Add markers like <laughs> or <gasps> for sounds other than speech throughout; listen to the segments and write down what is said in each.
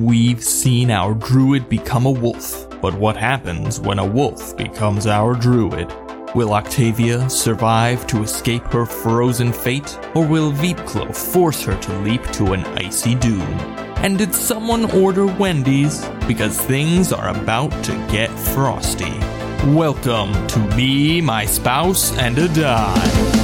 we've seen our druid become a wolf. But what happens when a wolf becomes our druid? Will Octavia survive to escape her frozen fate, or will Veepklo force her to leap to an icy doom? And did someone order Wendy's? Because things are about to get frosty. Welcome to Me, My Spouse, and a Die.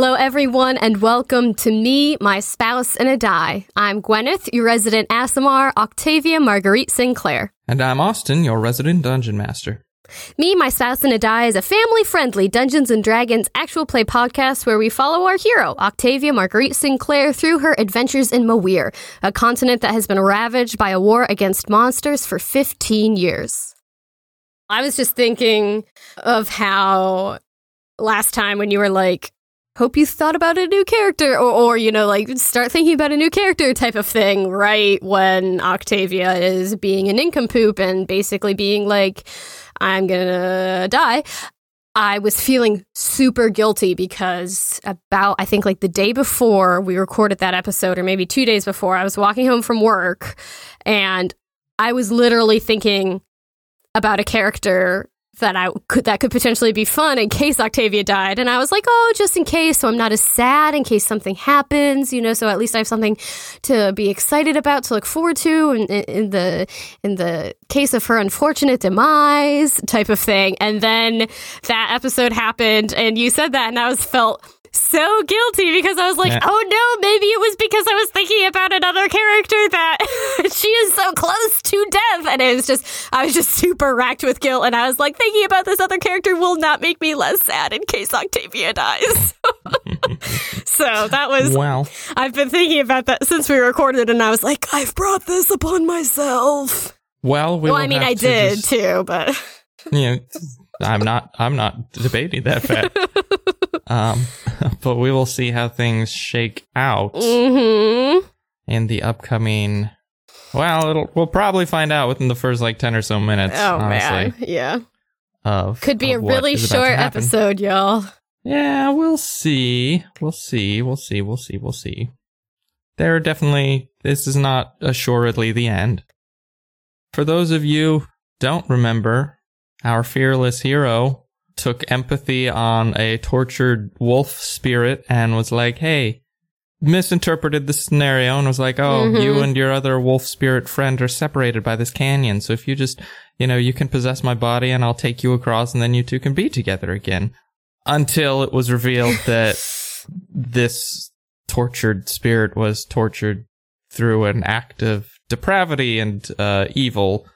Hello, everyone, and welcome to Me, My Spouse, and a Die. I'm Gwyneth, your resident Aasimar, Octavia Marguerite Sinclair. And I'm Austin, your resident dungeon master. Me, My Spouse, and a Die is a family friendly Dungeons and Dragons actual play podcast where we follow our hero, Octavia Marguerite Sinclair, through her adventures in Mawir, a continent that has been ravaged by a war against monsters for 15 years. I was just thinking of how last time when you were like, hope you thought about a new character or, or you know like start thinking about a new character type of thing right? When octavia is being an nincompoop and basically being like i'm gonna die. I was feeling super guilty because about i think like the day before we recorded that episode or maybe two days before i was walking home from work and i was literally thinking about a character that I could that could potentially be fun in case Octavia died. And I was like, oh, just in case, so I'm not as sad in case something happens, you know. So at least I have something to be excited about, to look forward to, in, in the in the case of her unfortunate demise, type of thing. And then that episode happened, and you said that, and I was felt so guilty because I was like, yeah. oh no, maybe it was because I was thinking about another character that <laughs> she is so close. And it was just, I was just <laughs> super racked with guilt. And I was like, thinking about this other character will not make me less sad in case Octavia dies. <laughs> so that was, wow. I've been thinking about that since we recorded. And I was like, I've brought this upon myself. Well, we well, I mean, I to did just, too, but. <laughs> You know, I'm not, I'm not debating that fact. Um, but we will see how things shake out mm-hmm. in the upcoming. Well, we'll probably find out within the first like ten or so minutes. Oh honestly, man, yeah. Of could be of a really short episode, y'all. Yeah, we'll see. We'll see. We'll see. We'll see. We'll see. There are definitely. This is not assuredly the end. For those of you don't remember, our fearless hero took empathy on a tortured wolf spirit and was like, hey, misinterpreted the scenario and was like, oh, mm-hmm. you and your other wolf spirit friend are separated by this canyon. So if you just, you know, you can possess my body and I'll take you across and then you two can be together again. Until it was revealed <sighs> that this tortured spirit was tortured through an act of depravity and uh, evil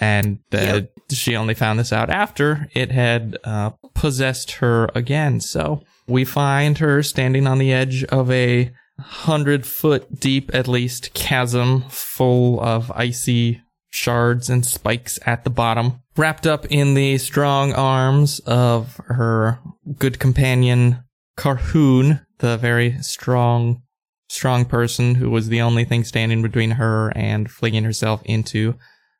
and uh, yep. she only found this out after it had uh, possessed her again. So we find her standing on the edge of a hundred foot deep, at least, chasm full of icy shards and spikes at the bottom, wrapped up in the strong arms of her good companion Carhoon, the very strong, strong person who was the only thing standing between her and flinging herself into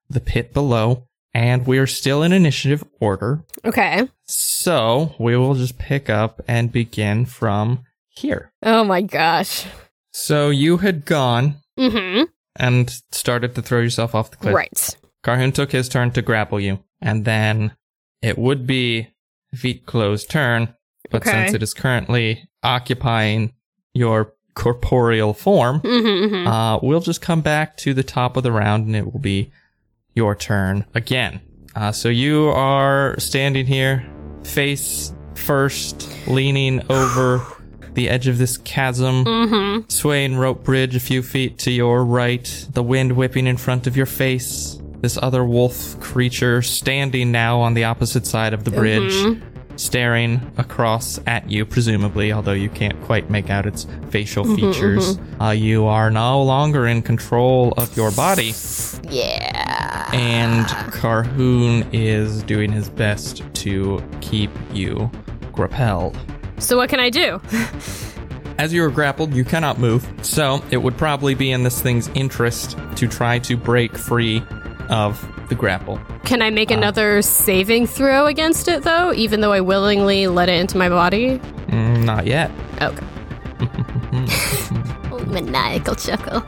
the pit below, and we're still in initiative order. Okay. So we will just pick up and begin from here. Oh my gosh. So you had gone mm-hmm. and started to throw yourself off the cliff. Right. Carhoon took his turn to grapple you, and then it would be Veepklo's turn, but okay. since it is currently occupying your corporeal form, mm-hmm, mm-hmm. Uh, we'll just come back to the top of the round, and it will be your turn again. Uh, so you are standing here, face first, leaning over the edge of this chasm, mm-hmm. swaying rope bridge a few feet to your right, the wind whipping in front of your face. This other wolf creature standing now on the opposite side of the bridge. Mm-hmm staring across at you, presumably, although you can't quite make out its facial mm-hmm, features. Mm-hmm. Uh, you are no longer in control of your body. Yeah. And Carhoon is doing his best to keep you grappled. So, what can I do? <laughs> As you are grappled, you cannot move, so it would probably be in this thing's interest to try to break free of the grapple. Can I make another saving throw against it, though, even though I willingly let it into my body? Mm, not yet. Okay. Oh, <laughs> <laughs> Maniacal chuckle.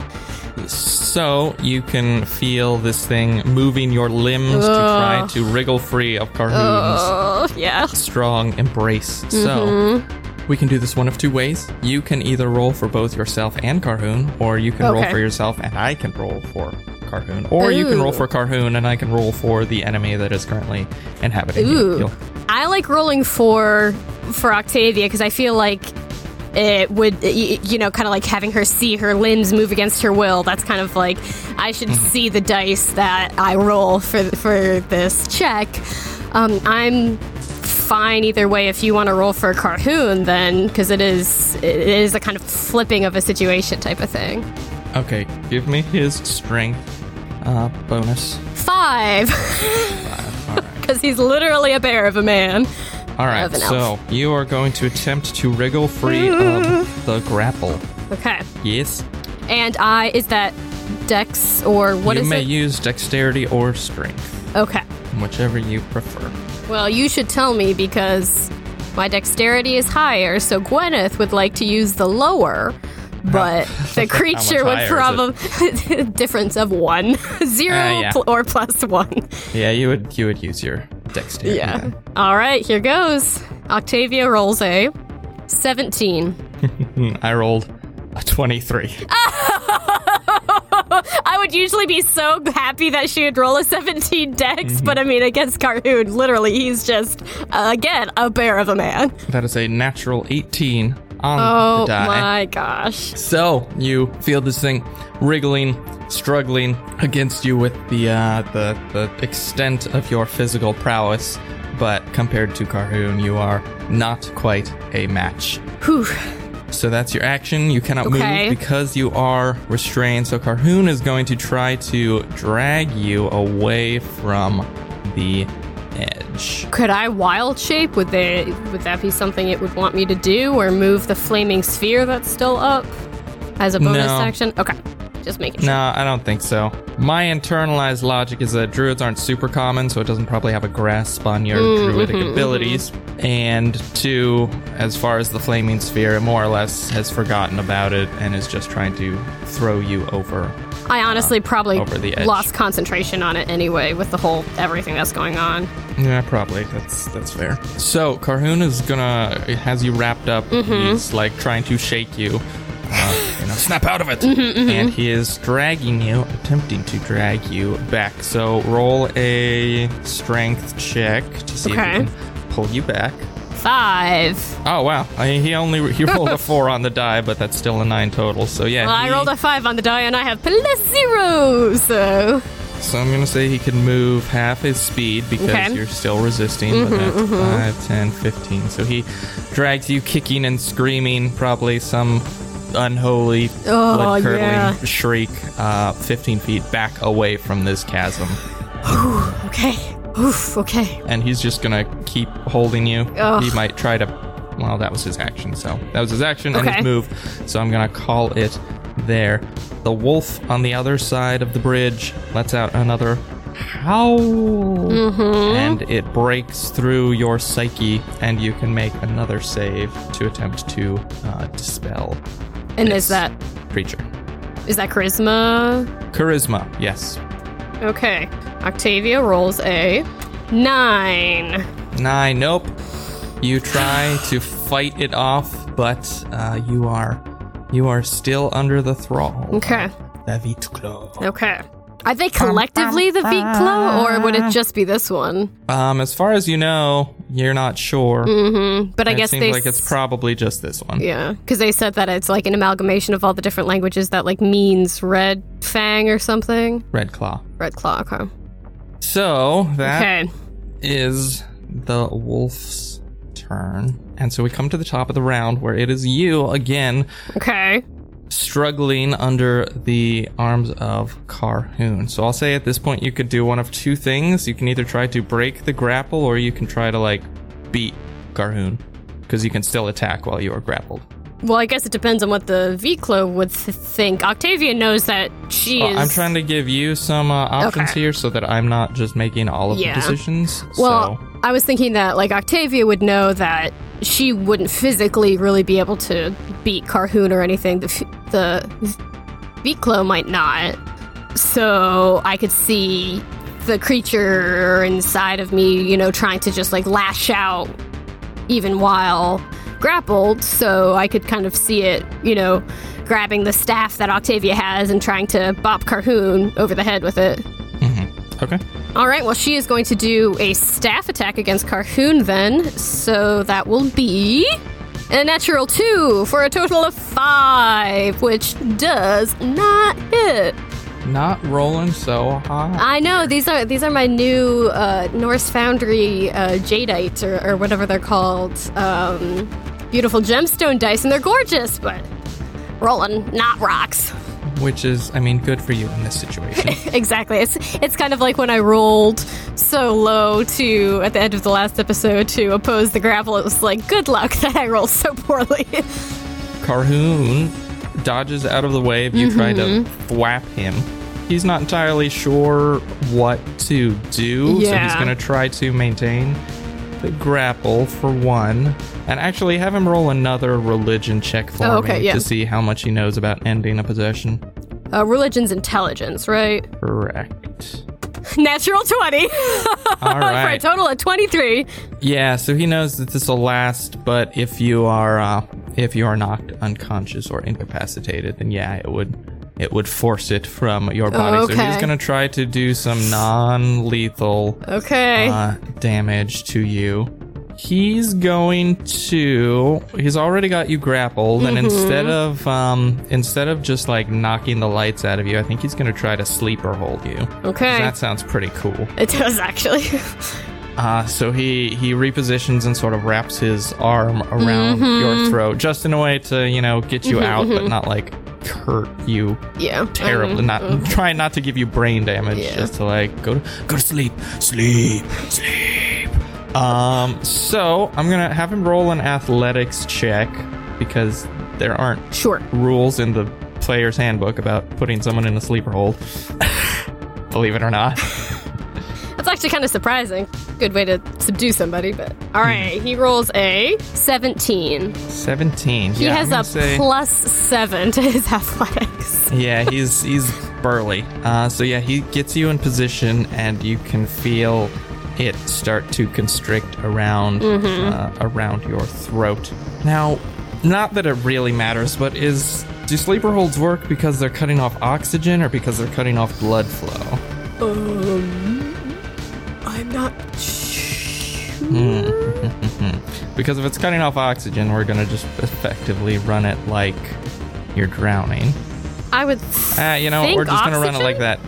So you can feel this thing moving your limbs to try to wriggle free of Carhoon's Oh, yeah. strong embrace. So we can do this one of two ways. You can either roll for both yourself and Carhoon, or you can roll for yourself and I can roll for Carhoon, or you can roll for Carhoon and I can roll for the enemy that is currently inhabiting. Ooh. You'll- I like rolling for for Octavia because I feel like it would, you know, kind of like having her see her limbs move against her will. That's kind of like I should see the dice that I roll for for this check. Um, I'm fine either way. If you want to roll for Carhoon, then because it is it is a kind of flipping of a situation type of thing. Okay, give me his strength uh, bonus. Five, All right. <laughs> because he's literally a bear of a man. All right, so you are going to attempt to wriggle free of the grapple. Okay, Yes, and I is that Dex or what you is may it? use dexterity or strength, Okay. whichever you prefer. Well, you should tell me because my dexterity is higher, so Gwyneth would like to use the lower. <laughs> But the creature would probably <laughs> difference of one, <laughs> zero Uh, yeah. pl- or plus one. Yeah, you would you would use your dexterity. Yeah. then. All right, here goes. Octavia rolls a seventeen. I rolled a twenty-three. I would usually be so happy that she would roll a 17 dex, Mm-hmm. but I mean, against Carhoon, literally, he's just, uh, again, a bear of a man. That is a natural eighteen on Oh the die. my gosh. So you feel this thing wriggling, struggling against you with the uh, the the extent of your physical prowess, but compared to Carhoon, you are not quite a match. Whew. So that's your action. You cannot Okay. move because you are restrained. So Carhoon is going to try to drag you away from the edge. Could I wild shape? Would they would that be something it would want me to do or move the flaming sphere that's still up as a bonus No. action? Okay. Just making sure. No, I don't think so. My internalized logic is that druids aren't super common, so it doesn't probably have a grasp on your Mm, druidic mm-hmm, abilities. And two, as far as the flaming sphere, it more or less has forgotten about it and is just trying to throw you over. I honestly probably the edge. lost concentration on it anyway with the whole everything that's going on. Yeah, probably. That's that's fair. So Carhoon is gonna has you wrapped up. Mm-hmm. He's like trying to shake you. Uh, you know, snap out of it. Mm-hmm, And he is dragging you, attempting to drag you back. So roll a strength check to see Okay. if he can pull you back. Five. Oh wow! I, he only he <laughs> rolled a four on the die, but that's still a nine total. So yeah, Well, I rolled a five on the die and I have plus zero, so So I'm gonna say he can move half his speed because Okay. you're still resisting, but that's 5, 10, 15. So he drags you kicking and screaming, probably some unholy, Oh, blood curdling yeah. shriek, uh, 15 feet back away from this chasm. okay. Oof, okay. And he's just gonna keep holding you. Ugh. He might try to. Well, that was his action, so that was his action and Okay. his move. So I'm gonna call it there. The wolf on the other side of the bridge lets out another howl, Mm-hmm. and it breaks through your psyche, and you can make another save to attempt to uh, dispel And is that creature. is that charisma? Charisma, yes. Okay. Octavia rolls a nine. Nine, nope. You try to fight it off, but uh, you are you are still under the thrall. Okay. The Vitclaw. Okay. Are they collectively the Veet Claw, or would it just be this one? Um, as far as you know, you're not sure. But I it guess seems they like it's probably just this one. yeah, because they said that it's like an amalgamation of all the different languages that like means red fang or something. Red Claw. Red claw. Okay. So that is Okay. the wolf's turn. And so we come to the top of the round where it is you again Okay. Struggling under the arms of Carhoon. So I'll say at this point you could do one of two things. You can either try to break the grapple or you can try to like beat Carhoon because you can still attack while you are grappled. Well, I guess it depends on what the Viclo would th- think. Octavia knows that she Well, is. I'm trying to give you some uh, options Okay. here so that I'm not just making all of Yeah. the decisions. Well, so I was thinking that like Octavia would know that she wouldn't physically really be able to beat Carhoon or anything. The the Viclo might not. So I could see the creature inside of me, you know, trying to just like lash out even while grappled. So I could kind of see it, you know, grabbing the staff that Octavia has and trying to bop Carhoon over the head with it. Mm-hmm. okay. All right, well, she is going to do a staff attack against Carhoon then. So that will be a natural two for a total of five, which does not hit. Not rolling so high. I know these are these are my new uh, Norse Foundry uh, jadeite or, or whatever they're called. Um, beautiful gemstone dice, and they're gorgeous, but rolling not rocks. Which is, I mean, good for you in this situation. <laughs> exactly. It's it's kind of like when I rolled so low to at the end of the last episode to oppose the grapple. It was like good luck <laughs> that I rolled so poorly. Carhoon dodges out of the way of you try to Mm-hmm. thwap him. He's not entirely sure what to do, so he's going to try to maintain the grapple for one. And actually, have him roll another religion check for Oh, okay, me yeah. to see how much he knows about ending a possession. uh, religion's intelligence, right? Correct. <laughs> Natural twenty <laughs> All for a total of twenty three. Yeah, so he knows that this will last, but if you are uh, if you are knocked unconscious or incapacitated, then yeah, it would it would force it from your body. So he's gonna try to do some non-lethal Okay. uh, damage to you. He's going to. He's already got you grappled, and Mm-hmm. instead of um, instead of just like knocking the lights out of you, I think he's gonna try to sleeper hold you. okay. That sounds pretty cool. it does actually. <laughs> Uh, so he he repositions and sort of wraps his arm around Mm-hmm. your throat, just in a way to you know get you out, but not like hurt you yeah. terribly. Not trying not to give you brain damage, Mm-hmm. Yeah. just to like go to go to sleep, sleep, sleep. Um, so I'm gonna have him roll an athletics check because there aren't Sure. rules in the player's handbook about putting someone in a sleeper hold. <laughs> Believe it or not. That's actually kind of surprising. Good way to subdue somebody, but all right. He rolls a seventeen. 17. He yeah, has I'm a gonna say- plus seven to his <laughs> athletics. Yeah, he's he's burly. Uh, so yeah, he gets you in position, and you can feel it start to constrict around uh, around your throat. Now, not that it really matters, but is do sleeper holds work because they're cutting off oxygen or because they're cutting off blood flow? Um, I'm not sure. <laughs> Because if it's cutting off oxygen, we're gonna just effectively run it like you're drowning. I would. Uh, you know, we're just gonna run it like that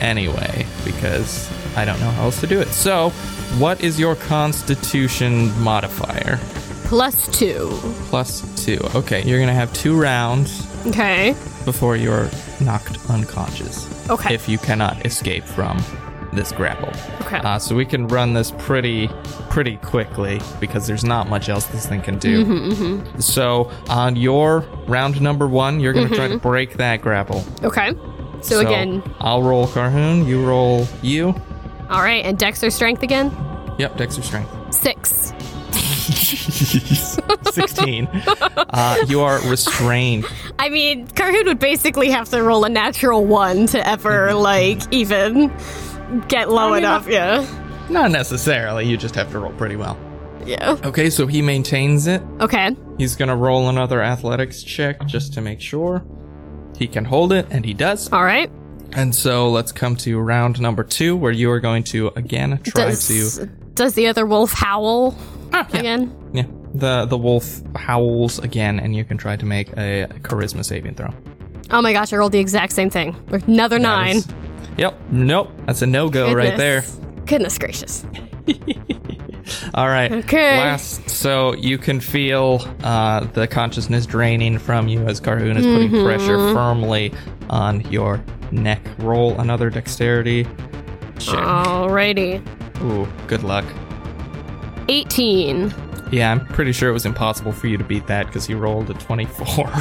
anyway because I don't know how else to do it. So, what is your Constitution modifier? Plus two. Plus two. Okay, you're gonna have two rounds Okay. before you're knocked unconscious. Okay. If you cannot escape from this grapple. Okay. Uh, so we can run this pretty pretty quickly because there's not much else this thing can do. Mm-hmm, So on your round number one, you're gonna try to Mm-hmm. break that grapple. okay. So, again, I'll roll Carhoon, you roll you. all right, and Dexter strength again. Yep, Dexter strength. Six. <laughs> 16. uh, you are restrained. I mean, Carhoon would basically have to roll a natural one to ever like even get low mean, enough. Yeah. Not necessarily, you just have to roll pretty well. Yeah. Okay, so he maintains it. Okay. He's gonna roll another athletics check just to make sure. He can hold it, and he does. All right. And so let's come to round number two, where you are going to again try Does, to. does the other wolf howl Ah, yeah. again? Yeah, the the wolf howls again, and you can try to make a charisma saving throw. Oh my gosh, I rolled the exact same thing. Another That nine. is- Yep. Nope. That's a no go right there. Goodness. Gracious. <laughs> All right. Okay. Last, so you can feel uh, the consciousness draining from you as Carhoon is putting Mm-hmm. pressure firmly on your neck. Roll another dexterity check. Alrighty. Ooh, good luck. 18. Yeah, I'm pretty sure it was impossible for you to beat that because you rolled a 24. <laughs>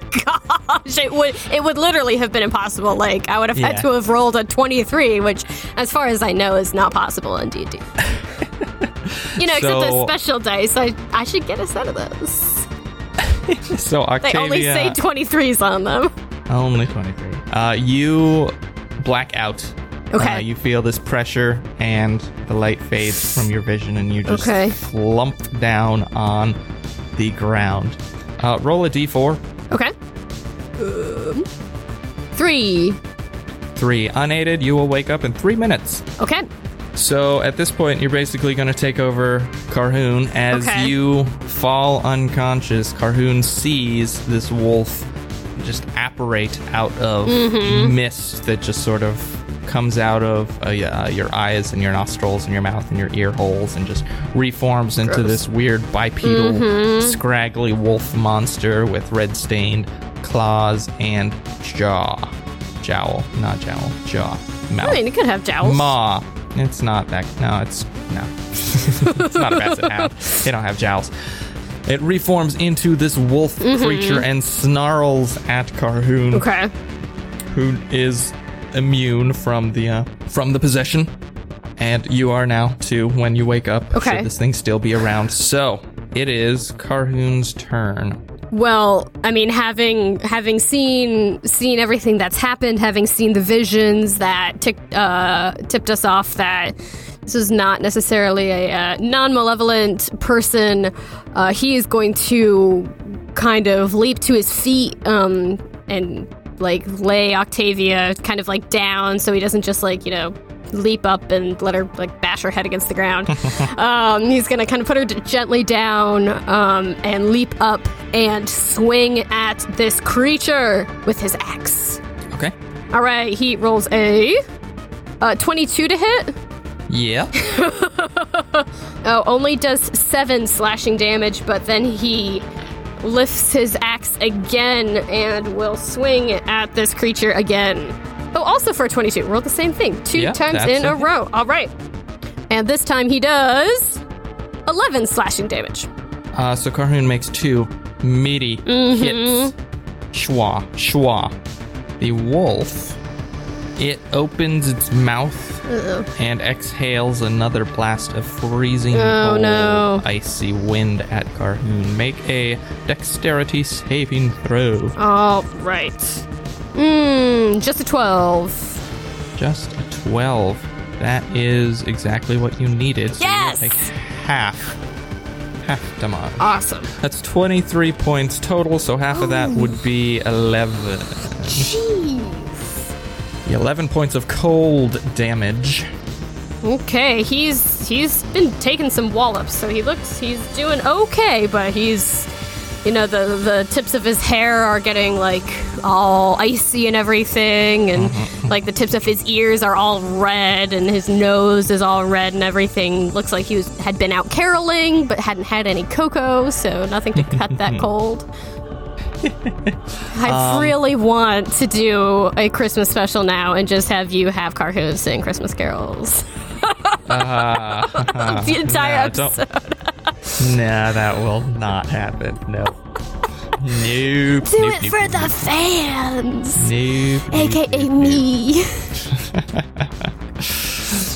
My <laughs> gosh, it would it would literally have been impossible. Like I would have had to have rolled a 23, which as far as I know is not possible in D&D. <laughs> you know, except the special dice. I I should get a set of those. <laughs> so They only say 23s on them. Only 23. Uh, you black out. Okay. Uh, you feel this pressure, and the light fades from your vision, and you just Okay. flump down on the ground. Uh, roll a d4. Okay. Um, three. Three. Unaided, you will wake up in three minutes. Okay. So at this point, you're basically going to take over Carhoon. As Okay. you fall unconscious, Carhoon sees this wolf just apparate out of Mm-hmm. mist that just sort of comes out of uh, uh, your eyes and your nostrils and your mouth and your ear holes and just reforms into Gross. this weird bipedal, Mm-hmm. scraggly wolf monster with red stained claws and jaw. Jowl, not jowl, jaw, mouth. I mean, it could have jowls. Maw. It's not that. No, it's no. <laughs> it's not a basset hound. They don't have jowls. It reforms into this wolf creature and snarls at Carhoon, okay. who is immune from the uh, from the possession. And you are now too when you wake up. Okay. Should this thing still be around? So it is Carhoon's turn. Well, I mean, having having seen seen everything that's happened, having seen the visions that tick, uh, tipped us off that this is not necessarily a uh, non-malevolent person, uh, he is going to kind of leap to his feet um, and like lay Octavia kind of like down, so he doesn't just like you know leap up and let her like bash her head against the ground. <laughs> um, he's gonna kind of put her d- gently down um, and leap up and swing at this creature with his axe. Okay. All right, he rolls a uh, 22 to hit. Yeah. <laughs> Oh, only does seven slashing damage, but then he lifts his axe again and will swing at this creature again. Oh, also for a 22. Roll the same thing. Two times in a row. All right. And this time he does 11 slashing damage. Uh, so Carhoon makes two meaty hits. Schwa, schwa. The wolf, it opens its mouth and exhales another blast of freezing Oh, cold, no. icy wind at Carhoon. Make a dexterity saving throw. All right. Mmm, just a 12. Just a 12. That is exactly what you needed. So Yes! You take half. Half damage. Awesome. That's 23 points total, so half of that would be 11. Jeez. The 11 points of cold damage. Okay, he's he's been taking some wallops, so he looks he's doing okay, but he's you know the the tips of his hair are getting like all icy and everything and mm-hmm. like the tips of his ears are all red and his nose is all red and everything looks like he was had been out caroling but hadn't had any cocoa so nothing to cut that <laughs> cold I um, really want to do a Christmas special now and just have you have Carhoon sing Christmas carols. <laughs> Uh-huh. <laughs> the entire don't- episode. Nah, that will not happen. No. Nope. Do nope, it nope, for nope, the fans, Nope. aka me. <laughs>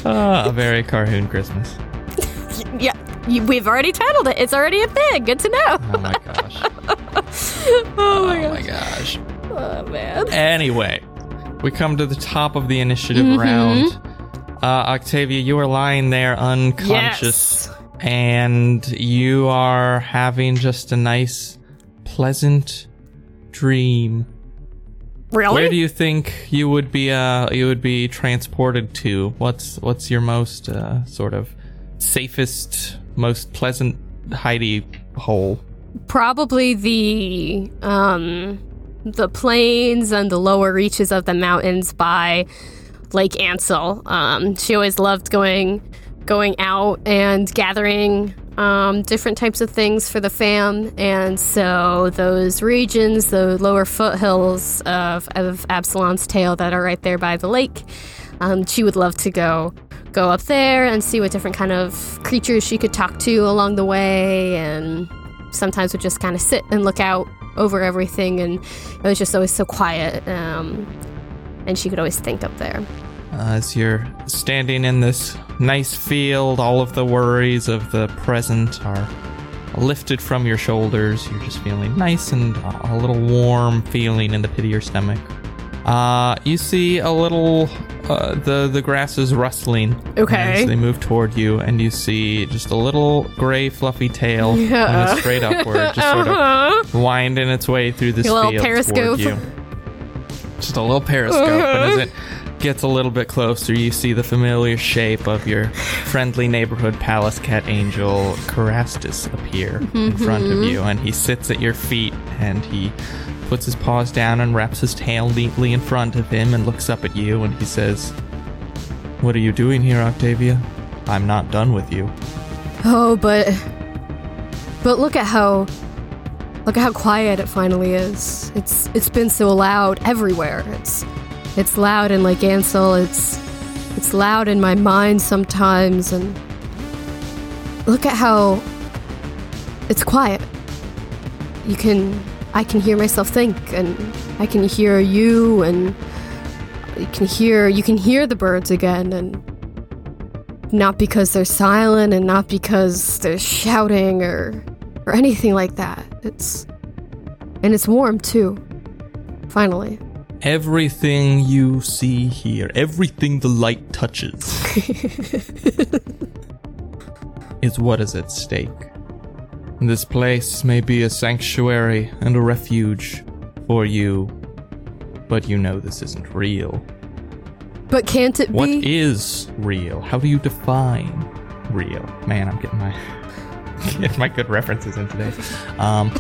Ah, a very Carhoon Christmas. <laughs> yeah, you, we've already titled it. It's already a thing. Good to know. Oh my gosh. <laughs> Oh my Oh my gosh. gosh. Oh man. Anyway, we come to the top of the initiative Mm-hmm. round. Uh, Octavia, you are lying there unconscious, Yes. And you are having just a nice, pleasant dream. Really? Where do you think you would be? Uh, you would be transported to? What's What's your most uh, sort of safest, most pleasant hidey hole? Probably the um the plains and the lower reaches of the mountains by Lake Ansel. Um, she always loved going going out and gathering um, different types of things for the fam, and so those regions, the lower foothills of, of Absalom's Tail that are right there by the lake, um, she would love to go go up there and see what different kind of creatures she could talk to along the way, and sometimes would just kind of sit and look out over everything, and it was just always so quiet. Um, and she could always think up there. As you're standing in this nice field, all of the worries of the present are lifted from your shoulders. You're just feeling nice and a little warm feeling in the pit of your stomach. Uh, you see a little, uh, the the grass is rustling. Okay. As they move toward you, and you see just a little gray, fluffy tail <laughs> Yeah. straight upward, just sort of winding its way through this A little field periscope. toward you. Just a little periscope, and as it <laughs> gets a little bit closer, you see the familiar shape of your friendly neighborhood palace cat angel, Carastus, appear in mm-hmm. front of you, and he sits at your feet, and he puts his paws down and wraps his tail neatly in front of him, and looks up at you, and he says, "What are you doing here, Octavia? I'm not done with you." Oh, but but look at how look at how quiet it finally is. It's it's been so loud everywhere. It's it's loud in Lake Ansel. It's it's loud in my mind sometimes, and look at how it's quiet. You can I can hear myself think, and I can hear you, and you can hear you can hear the birds again, and not because they're silent and not because they're shouting or or anything like that. It's and it's warm too. Finally. Everything you see here, everything the light touches, <laughs> is what is at stake. This place may be a sanctuary and a refuge for you, but you know this isn't real. But can't it What be? is real? How do you define real? Man, I'm getting my <laughs> getting my good references in today. Um,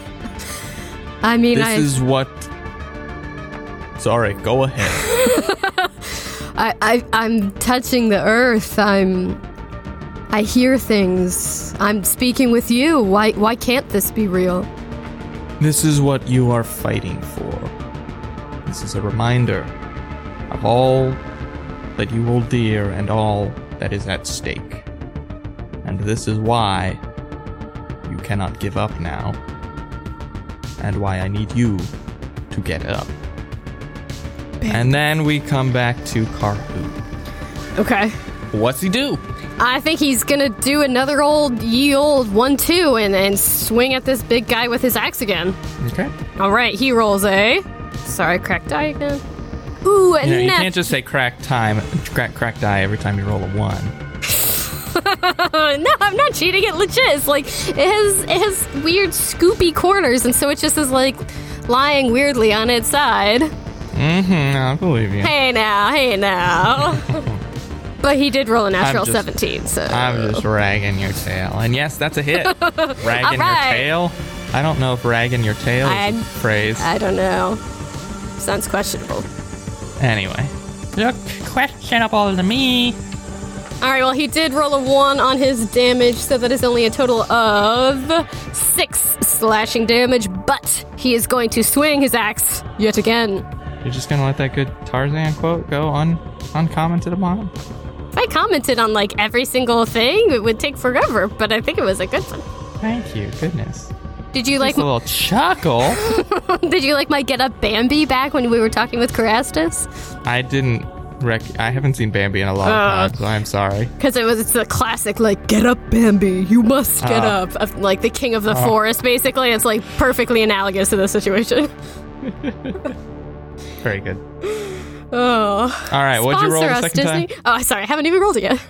I mean, this I, is what. Sorry, go ahead. <laughs> I I I'm touching the earth. I'm I hear things. I'm speaking with you. Why why can't this be real? This is what you are fighting for. This is a reminder of all that you hold dear and all that is at stake. And this is why you cannot give up now. And why I need you to get up. And then we come back to Karhu. Okay. What's he do? I think he's gonna do another old ye old one two and and swing at this big guy with his axe again. Okay. All right, he rolls a. Sorry, cracked die again. Ooh, a You, know, you can't just say crack time, crack crack die every time you roll a one. <laughs> no, I'm not cheating. It legit. It's like it has it has weird scoopy corners, and so it just is like lying weirdly on its side. Mm-hmm. I believe you. Hey now, hey now. <laughs> but he did roll a natural just- 17, so I'm just ragging your tail. And yes, that's a hit. <laughs> ragging your tail? I don't know if ragging your tail is I- a phrase. I don't know. Sounds questionable. anyway. Look questionable to me. All right, well, he did roll a one on his damage, so that is only a total of six slashing damage, but he is going to swing his axe yet again. You're just gonna let that good Tarzan quote go un uncommented upon? If I commented on like every single thing, it would take forever, but I think it was a good one. Thank you. Goodness. Did you like Just a little chuckle. <laughs> did you like my get up Bambi back when we were talking with Carastus? I didn't rec- I haven't seen Bambi in a long Uh. time, so I'm sorry. Because it was it's the classic like get up Bambi, you must get Oh. up of like the king of the forest basically. It's like perfectly analogous to the situation. <laughs> Very good. Oh. All right, what'd you roll the us, second Disney. time? Oh, sorry, I haven't even rolled it yet.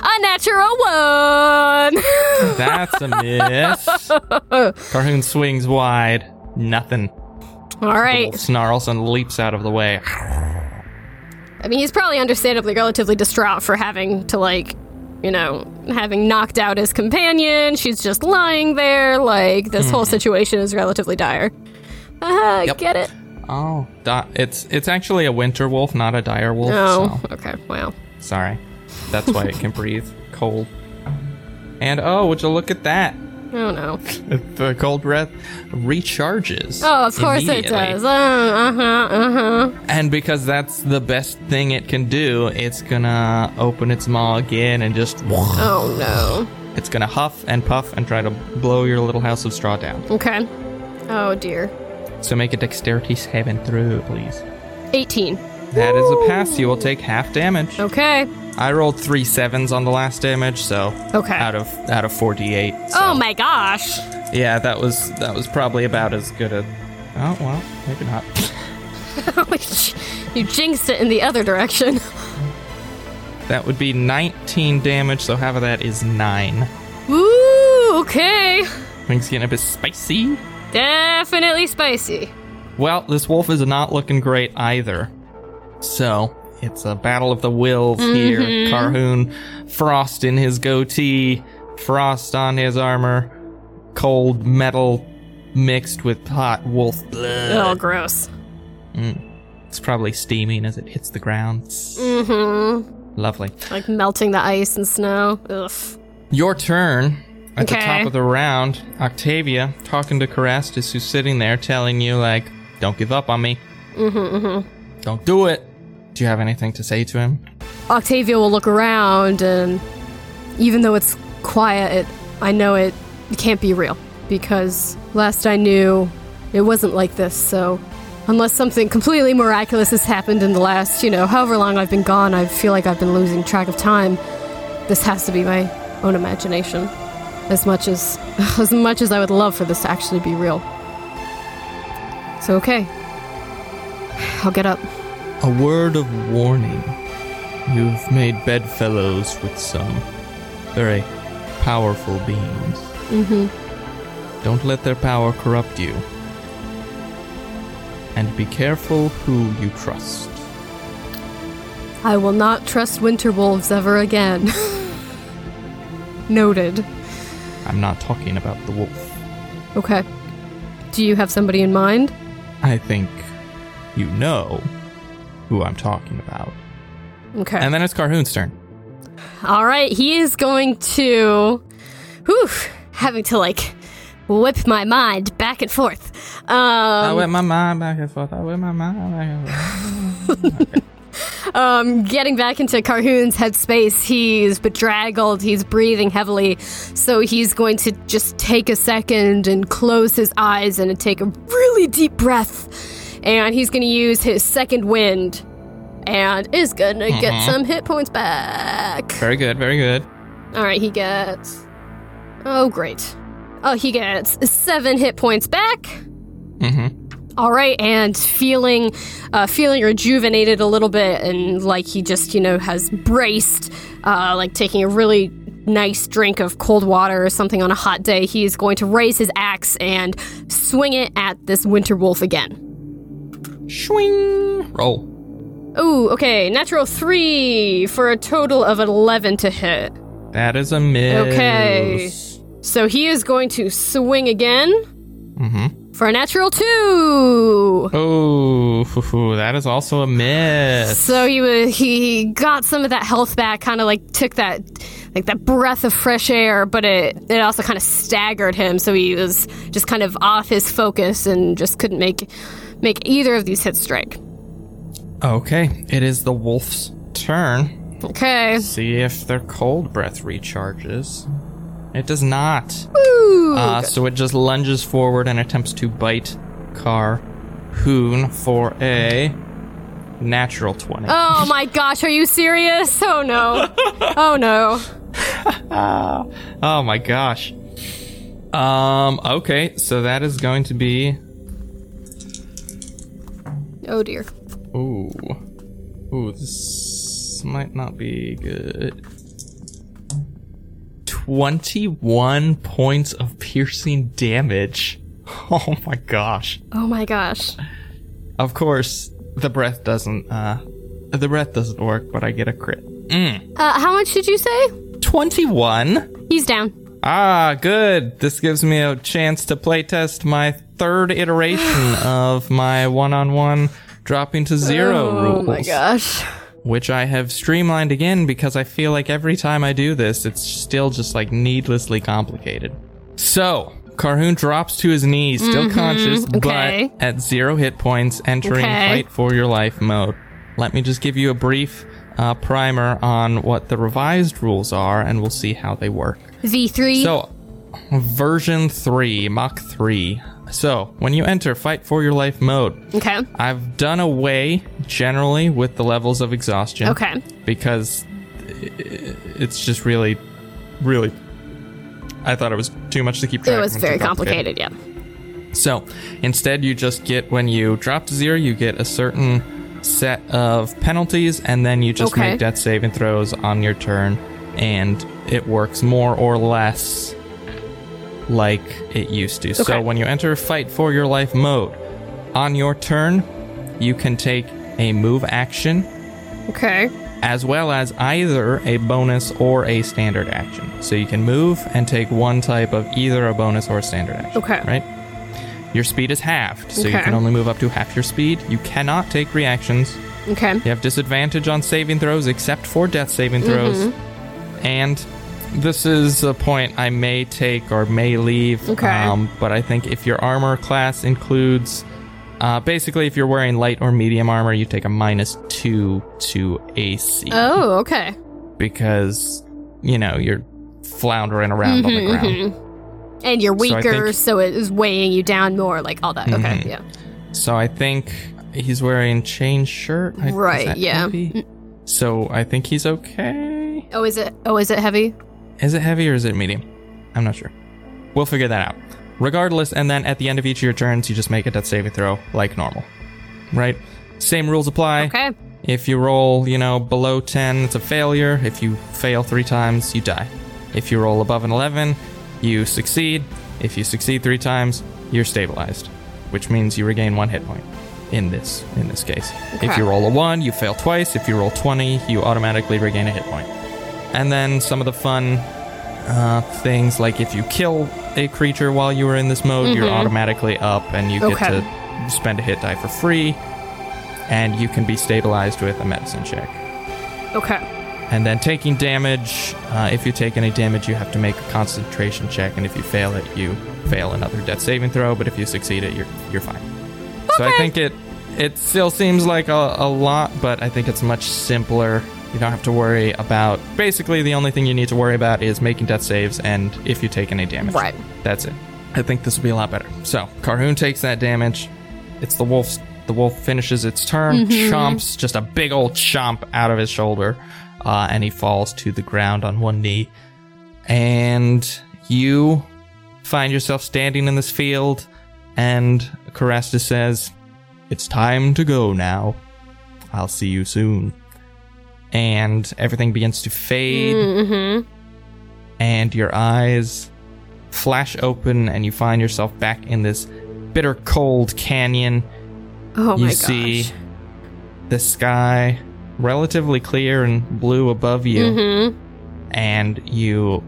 A natural one. <laughs> That's a miss. <laughs> Carhoon swings wide. Nothing. All right. Snarls and leaps out of the way. I mean, he's probably understandably relatively distraught for having to like, you know, having knocked out his companion. She's just lying there. Like this whole situation is relatively dire. Ah, Yep. get it? Oh, di- it's it's actually a winter wolf, not a dire wolf. Oh, So okay. Wow. sorry. That's why it can <laughs> breathe cold. And oh, would you look at that? Oh no. <laughs> The cold breath recharges. Oh, of course it does. Uh huh. Uh huh. And because that's the best thing it can do, it's gonna open its maw again and just. Oh no. It's gonna huff and puff and try to blow your little house of straw down. Okay. Oh dear. So make a dexterity saving throw, please. 18. That is a pass. You will take half damage. Okay. I rolled three sevens on the last damage, so Okay. out of out of forty eight. Oh my gosh. Yeah, that was that was probably about as good a. Oh well, maybe not. <laughs> you jinxed it in the other direction. That would be nineteen damage. So half of that is nine. Ooh, okay. Things getting a bit spicy. Definitely spicy. Well, this wolf is not looking great either. So it's a battle of the wills here. Carhoon, frost in his goatee, frost on his armor, cold metal mixed with hot wolf blood. Oh, gross. It's probably steaming as it hits the ground. Mm-hmm. Lovely. Like melting the ice and snow. Ugh. Your turn. At the top of the round, Octavia talking to Carastus, who's sitting there telling you, like, don't give up on me. Mm-hmm, mm-hmm. Don't do it. Do you have anything to say to him? Octavia will look around, and even though it's quiet, it, I know it, it can't be real. Because last I knew, it wasn't like this, so unless something completely miraculous has happened in the last, you know, however long I've been gone, I feel like I've been losing track of time. This has to be my own imagination. As much as <laughs> as much as I would love for this to actually be real. So okay. I'll get up. A word of warning. You've made bedfellows with some very powerful beings. Mm-hmm. Don't let their power corrupt you. And be careful who you trust. I will not trust winter wolves ever again. <laughs> Noted. I'm not talking about the wolf. Okay. Do you have somebody in mind? I think you know who I'm talking about. Okay. And then it's Carhoon's turn. All right, he is going to. Whew, having to like whip my mind back and forth. Um, I whip my mind back and forth. I whip my mind back and forth. <laughs> um, getting back into Carhoon's headspace, he's bedraggled, he's breathing heavily, so he's going to just take a second and close his eyes and take a really deep breath. And he's going to use his second wind and is going to get some hit points back. Very good, very good. All right, he gets. Oh, great. Oh, he gets seven hit points back. Mm-hmm. All right, and feeling, uh, feeling rejuvenated a little bit, and like he just, you know, has braced, uh, like taking a really nice drink of cold water or something on a hot day. He is going to raise his axe and swing it at this winter wolf again. Swing. Roll. Ooh, okay, natural three for a total of eleven to hit. That is a miss. Okay. So he is going to swing again Mm-hmm. For a natural two. Oh, that is also a miss. So he wa- he got some of that health back, kind of like took that like that breath of fresh air, but it it also kind of staggered him, so he was just kind of off his focus and just couldn't make make either of these hits strike. Okay, it is the wolf's turn. Okay. See if their cold breath recharges. It does not. Woo! Uh, so it just lunges forward and attempts to bite Car Hoon for a natural 20. oh my gosh, are you serious? Oh no. <laughs> oh no. Oh my gosh. Um, okay, so that is going to be. Oh dear. Ooh. Ooh, this might not be good. 21 points of piercing damage. <laughs> Oh my gosh. Oh my gosh. Of course, the breath doesn't, uh, the breath doesn't work, but I get a crit. Mm. Uh, how much did you say? 21? He's down. Ah, good. This gives me a chance to playtest my third iteration <sighs> of my one-on-one dropping to zero oh rules. Oh my gosh. Which I have streamlined again because I feel like every time I do this, it's still just like needlessly complicated. So, Carhoon drops to his knees, still conscious, Mm-hmm. okay. but at zero hit points, entering Okay. fight for your life mode. Let me just give you a brief uh, primer on what the revised rules are, and we'll see how they work. V3. So, version 3, Mach 3. So, when you enter fight for your life mode, okay. I've done away generally with the levels of exhaustion. Okay. Because i- it's just really, really. I thought it was too much to keep track It of. was and too very complicated, yeah. So, instead, you just get, when you drop to zero, you get a certain set of penalties, and then you just Okay. make death saving throws on your turn, and it works more or less like it used to. Okay. So, when you enter fight for your life mode, on your turn, you can take a move action Okay. as well as either a bonus or a standard action. So you can move and take one type of either a bonus or a standard action. Okay. Right? Your speed is halved, so you can only move up to half your speed. You cannot take reactions. Okay. You have disadvantage on saving throws except for death saving throws. Mm-hmm. And this is a point I may take or may leave. Okay. Um, but I think if your armor class includes. Uh, basically, if you're wearing light or medium armor, you take a minus two to AC Oh, okay. because you know you're floundering around on the Mm-hmm, ground. And you're weaker, so, think- it is weighing you down more, like all that. Okay, Mhm. yeah. So I think he's wearing chain shirt. I- Right, yeah. heavy? So I think he's okay. Oh, is it? Oh, is it heavy? Is it heavy or is it medium? I'm not sure. We'll figure that out. Regardless, and then at the end of each of your turns, you just make a death saving throw like normal. Right? Same rules apply. Okay. If you roll, you know, below 10, it's a failure. If you fail three times, you die. If you roll above an 11, you succeed. If you succeed three times, you're stabilized, which means you regain one hit point in this in this case. If you roll a 1, you fail twice. If you roll 20, you automatically regain a hit point. And then some of the fun uh, things like if you kill a creature while you are in this mode, you're automatically up and you get Mm-hmm. To spend a hit die for free. And you can be stabilized with a medicine check. Okay. And then taking damage, uh, if you take any damage, you have to make a concentration check, and if you fail it, you fail another death saving throw. But if you succeed it, you're you're fine. Okay. So I think it it still seems like a, a lot, but I think it's much simpler. You don't have to worry about. Basically, the only thing you need to worry about is making death saves, and if you take any damage. Right. That's it. I think this will be a lot better. So Carhoon takes that damage. It's the wolf's. The wolf finishes its turn, chomps just a big old chomp out of his shoulder, uh, and he falls to the ground on one knee. And you find yourself standing in this field, and Caresta says, "It's time to go now. I'll see you soon." And everything begins to fade Mm-hmm. and your eyes flash open and you find yourself back in this bitter cold canyon. Oh you my gosh. You see the sky relatively clear and blue above you, Mm-hmm. and you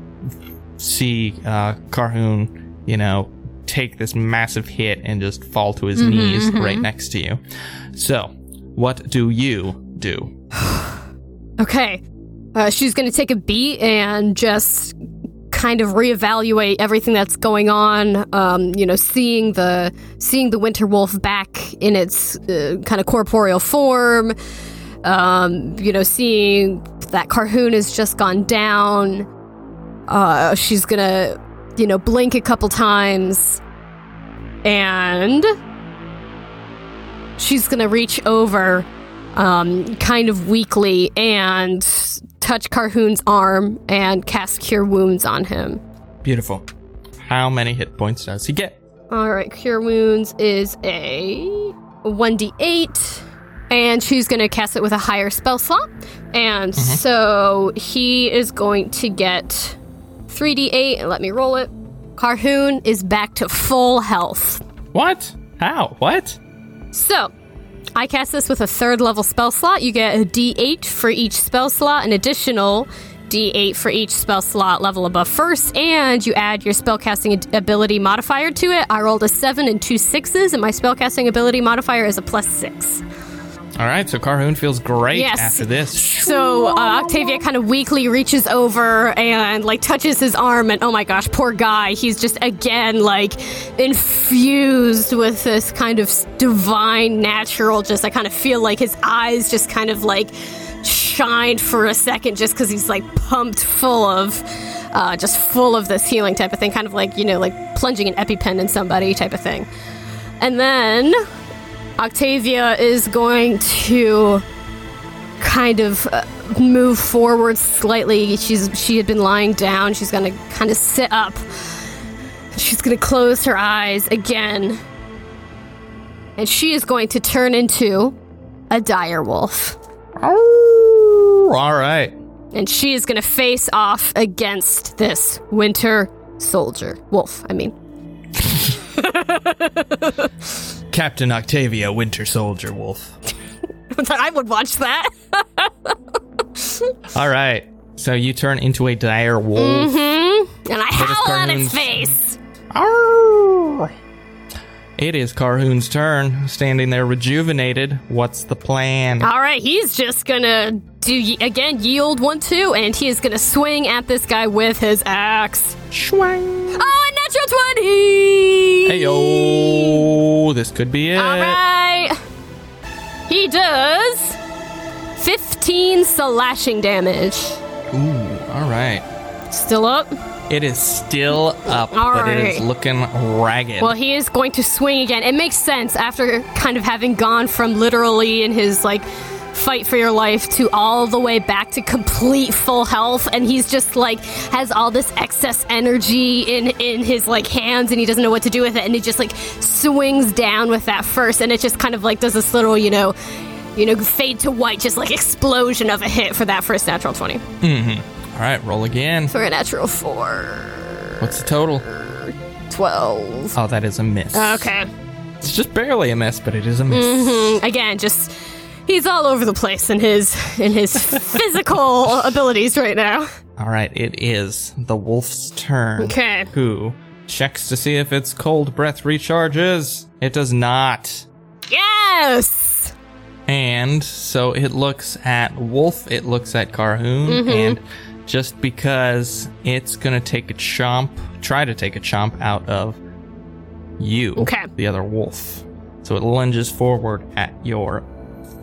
see uh, Carhoon, you know, take this massive hit and just fall to his Mm-hmm, knees right next to you. So, what do you do? <sighs> <sighs> <sighs> Okay. Uh, she's going to take a beat and just kind of reevaluate everything that's going on. Um, you know, seeing the seeing the winter wolf back in its uh, kind of corporeal form. Um, you know, seeing that Carhoon has just gone down. Uh, she's gonna, you know, blink a couple times, and she's gonna reach over um, kind of weakly and touch Carhoon's arm and cast Cure Wounds on him. Beautiful. How many hit points does he get? All right, Cure Wounds is a 1d8, and she's going to cast it with a higher spell slot. And so he is going to get 3d8, and let me roll it. Carhoon is back to full health. What? How? What? So, I cast this with a third level spell slot. You get a d8 for each spell slot, an additional d8 for each spell slot level above first, and you add your spellcasting ability modifier to it. I rolled a 7 and two sixes, and my spellcasting ability modifier is a plus 6. All right, so Carhoon feels great Yes. after this. So uh, Octavia kind of weakly reaches over and like touches his arm, and oh my gosh, poor guy. He's just again like infused with this kind of divine, natural. Just I kind of feel like his eyes just kind of like shined for a second, just because he's like pumped full of. Uh, just full of this healing type of thing, kind of like, you know, like plunging an EpiPen in somebody type of thing. And then Octavia is going to kind of uh, move forward slightly. She's she had been lying down. She's going to kind of sit up. She's going to close her eyes again. And she is going to turn into a dire wolf. All right. And she is going to face off against this winter soldier. Wolf, I mean. <laughs> <laughs> Captain Octavia, Winter Soldier Wolf. <laughs> I would watch that. <laughs> All right. So you turn into a dire wolf. Mm-hmm. And I howl at its face. Arrgh. It is Carhoon's turn, standing there rejuvenated. What's the plan? All right, he's just gonna do again yield one two, and he is gonna swing at this guy with his axe. Schwang. Oh, natural twenty! Hey yo, this could be it. All right, he does fifteen slashing damage. Ooh, all right. Still up. It is still up, All but it is looking ragged. Well, he is going to swing again. It makes sense after kind of having gone from literally in his like fight for your life to all the way back to complete full health and he's just like has all this excess energy in in his like hands and he doesn't know what to do with it and he just like swings down with that first and it just kind of like does this little you know you know fade to white just like explosion of a hit for that first natural 20 mm-hmm. all right, roll again. for a natural 4 What's the total? 12 Oh, that is a miss. okay It's just barely a miss, but it is a miss. Mm, again, just he's all over the place in his in his <laughs> physical abilities right now. All right, it is the wolf's turn. Okay. Who checks to see if its cold breath recharges? It does not. Yes. And so it looks at Wolf, it looks at Carhoon, Mm-hmm. and just because it's gonna take a chomp, try to take a chomp out of you, Okay. the other wolf. So it lunges forward at your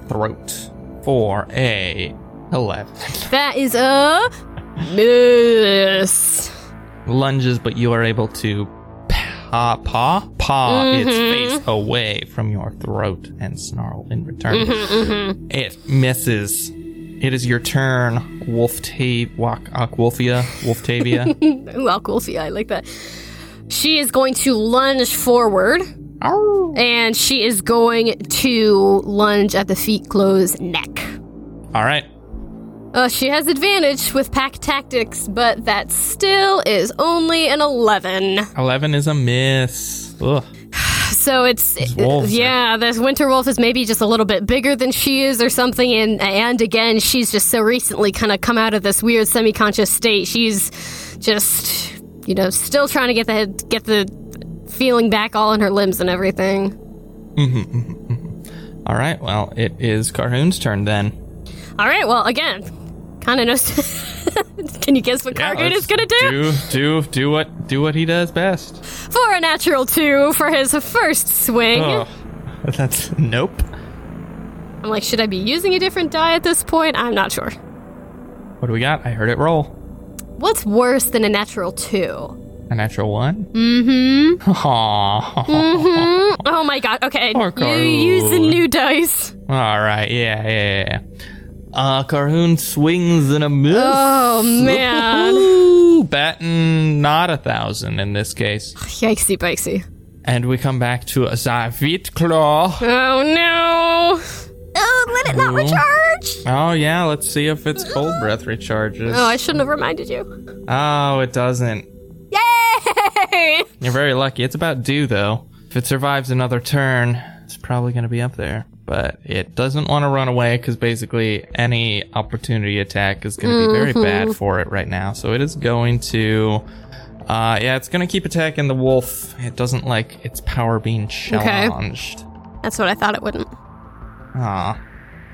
throat for a 11. <laughs> That is a miss. Lunges, but you are able to paw, paw, paw its mm-hmm. face away from your throat and snarl in return. Mm-hmm, mm-hmm. It misses. It is your turn, Wolf Ta- Wak- Aquolfia, Wolftavia. <laughs> Ooh, Alculfia, I like that. She is going to lunge forward, and she is going to lunge at the feet close neck. All right. Uh, she has advantage with pack tactics, but that still is only an 11. 11 is a miss. Ugh. So it's wolves are- yeah, this winter wolf is maybe just a little bit bigger than she is or something and and again, she's just so recently kind of come out of this weird semi-conscious state. She's just you know, still trying to get the get the feeling back all in her limbs and everything. Mm-hmm. <laughs> All right. Well, it is Carhoon's turn then. All right, well, again, kind of knows <laughs> Can you guess what Yeah, Carhoon let's is going to do? Do do do what do what he does best. For a natural 2 for his first swing. Oh, that's nope. I'm like, should I be using a different die at this point? I'm not sure. What do we got? I heard it roll. What's worse than a natural 2? A natural one. Mm-hmm. <laughs> Aww. Mhm. Oh my god, okay. You use the new dice. All right. Yeah, yeah, yeah. Uh, Carhoon swings and a miss. Oh man. Ooh, batting not a thousand in this case. Yikesy bikesy. And we come back to a Zavit Claw. Oh no. Oh, let it not Ooh. recharge. Oh yeah, let's see if its cold breath recharges. Oh, I shouldn't have reminded you. Oh, it doesn't. Yay! <laughs> You're very lucky. It's about due though. If it survives another turn, it's probably going to be up there. But it doesn't want to run away because basically any opportunity attack is going to be very bad for it right now. So it is going to, uh, yeah, it's going to keep attacking the wolf. It doesn't like its power being challenged. That's what I thought it wouldn't. Aw.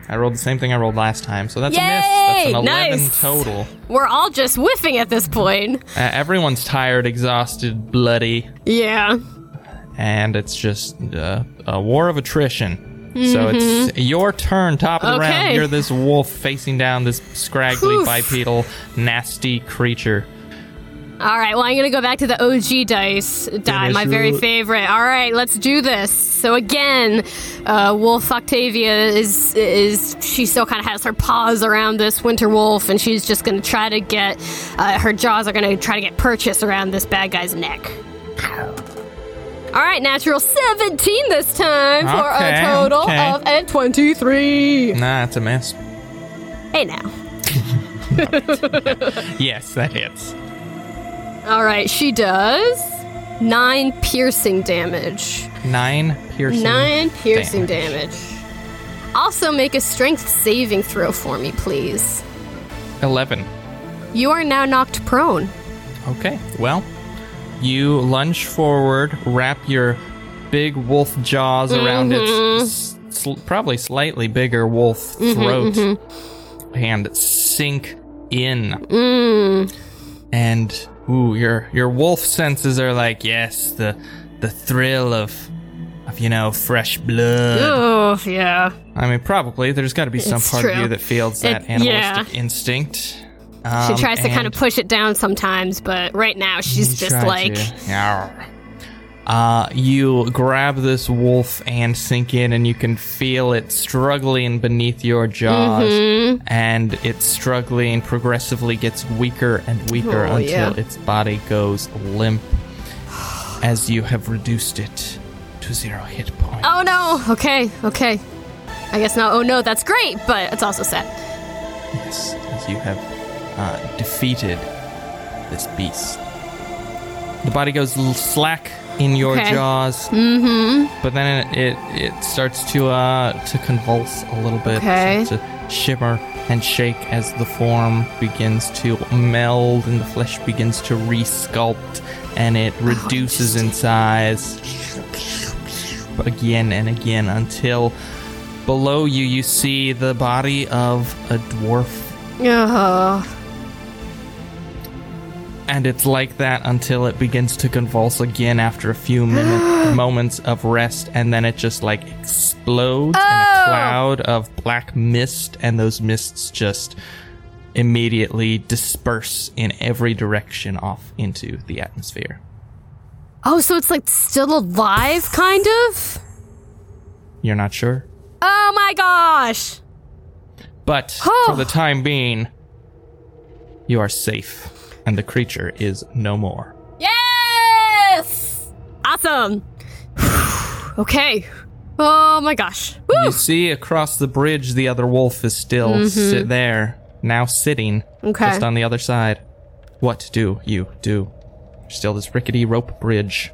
I rolled the same thing I rolled last time, so that's a miss. That's an 11 Nice. total. We're all just whiffing at this point. Uh, everyone's tired, exhausted, bloody, Yeah. and it's just uh, a war of attrition. So it's your turn, top of the round. Mm-hmm. You're this wolf facing down this scraggly, Oof. bipedal, nasty creature. All right, well, I'm going to go back to the OG dice die, my very favorite. All right, let's do this. So again, uh, Wolf Octavia is is she still kind of has her paws around this winter wolf, and she's just going to try to get uh, her jaws are going to try to get purchased around this bad guy's neck. All right, natural 17 this time for Okay, a total okay. of a 23. Nah, it's a mess. Hey now. <laughs> Yes, that hits. All right, she does nine piercing damage. Nine piercing. Nine piercing damage. Also, make a strength saving throw for me, please. 11. You are now knocked prone. Okay, well, you lunge forward, wrap your big wolf jaws around Mm-hmm. its s- probably slightly bigger wolf throat mm-hmm. and sink in. Mm. And ooh, your your wolf senses are like, yes, the the thrill of of you know fresh blood. Oh, yeah. I mean, probably there's got to be some It's part of you that feels that It- animalistic yeah. instinct. She Um, tries to kind of push it down sometimes, but right now she's just like, to. Uh, you grab this wolf and sink in, and you can feel it struggling beneath your jaws, Mm-hmm. and it's struggling progressively gets weaker and weaker Oh, until yeah. its body goes limp, as you have reduced it to zero hit points. oh no. Okay, okay. I guess not. Oh no, that's great, but it's also sad. Yes, as you have uh, defeated this beast. The body goes slack in your Okay. jaws, mm-hmm. but then it, it it starts to uh to convulse a little bit, Okay. to shimmer and shake as the form begins to meld and the flesh begins to resculpt, and it Oh, reduces in size again and again until below you you see the body of a dwarf Oh, and it's like that until it begins to convulse again after a few <gasps> minute, moments of rest and then it just like explodes in a Oh! cloud of black mist and those mists just immediately disperse in every direction off into the atmosphere oh, so it's like still alive, kind of. you're not sure Oh my gosh. but Oh. for the time being you are safe and the creature is no more Yes! Awesome. <sighs> okay. Oh my gosh. Woo! You see across the bridge, the other wolf is still sit there, now sitting Mm-hmm. Okay. just on the other side. What do you do? Still this rickety rope bridge.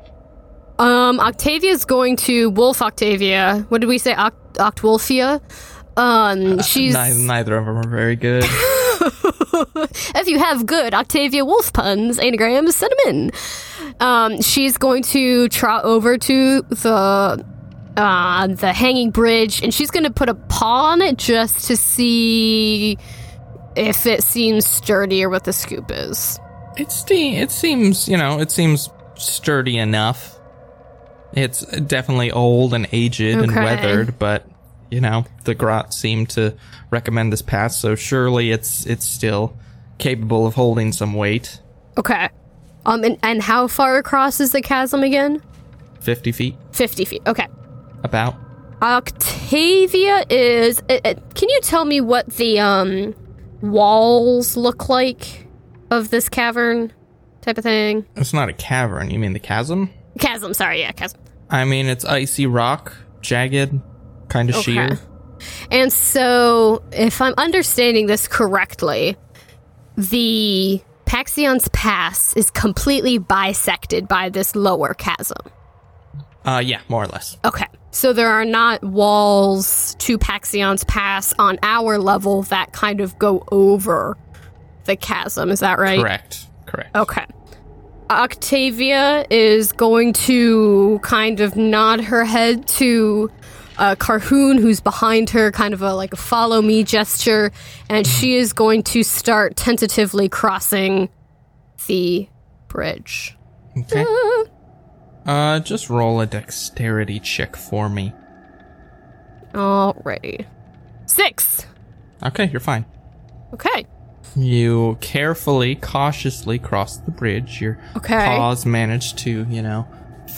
Um, Octavia's going to Wolf Octavia. What did we say? Oct- Octwolfia? Um, she's. Neither, neither of them are very good. <laughs> <laughs> If you have good Octavia Wolf puns, anagrams, send them in. Um, she's going to trot over to the uh, the hanging bridge, and she's going to put a paw on it just to see if it seems sturdier what the scoop is. it's the, it seems, you know, it seems sturdy enough. It's definitely old and aged and weathered, but you know, the grot seemed to recommend this path, so surely it's it's still capable of holding some weight. Okay. Um, and, and how far across is the chasm again? 50 feet, 50 feet. Okay. about. Octavia is. Uh, uh, can you tell me what the um walls look like of this cavern type of thing? It's not a cavern. You mean the chasm? Chasm. Sorry, yeah, chasm. I mean, it's icy rock, jagged, kind of Okay. sheer. And so, if I'm understanding this correctly, the Paxion's Pass is completely bisected by this lower chasm. Uh, yeah, more or less. Okay. So there are not walls to Paxion's Pass on our level that kind of go over the chasm. Is that right? Correct. Correct. Okay. Octavia is going to kind of nod her head to uh, Carhoon, who's behind her, kind of a like a follow me gesture, and she is going to start tentatively crossing the bridge. Okay. Uh, just roll a dexterity check for me. Alrighty. Six. Okay, you're fine. Okay. You carefully, cautiously cross the bridge. Your Okay. paws manage to, you know,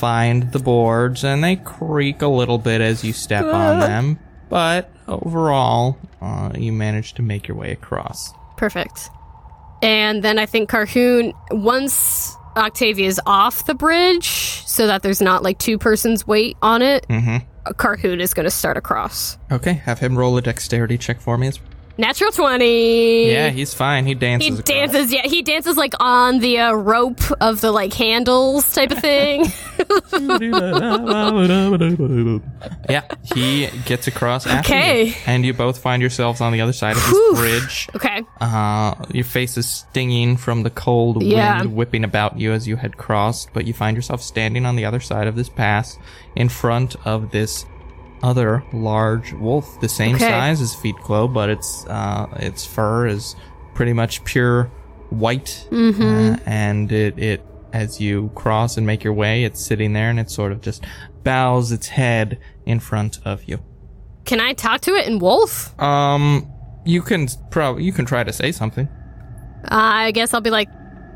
find the boards, and they creak a little bit as you step on them. But overall, uh, you manage to make your way across. Perfect. And then I think Carhoon, once Octavia is off the bridge, so that there's not like two persons weight on it, Mm-hmm. Carhoon is going to start across. Okay, have him roll a dexterity check for me. As Natural 20. Yeah, he's fine. He dances. He across. dances, yeah. He dances like on the uh, rope of the like handles type of thing. <laughs> <laughs> yeah, he gets across after Okay. you, and you both find yourselves on the other side of this Whew. bridge. okay. Uh, your face is stinging from the cold Yeah. wind whipping about you as you had crossed, but you find yourself standing on the other side of this pass in front of this other large wolf, the same Okay. size as Feet Glow, but its uh, its fur is pretty much pure white, Mm-hmm. uh, and it it as you cross and make your way, it's sitting there and it sort of just bows its head in front of you. Can I talk to it in wolf? Um, you can probably you can try to say something. I guess I'll be like,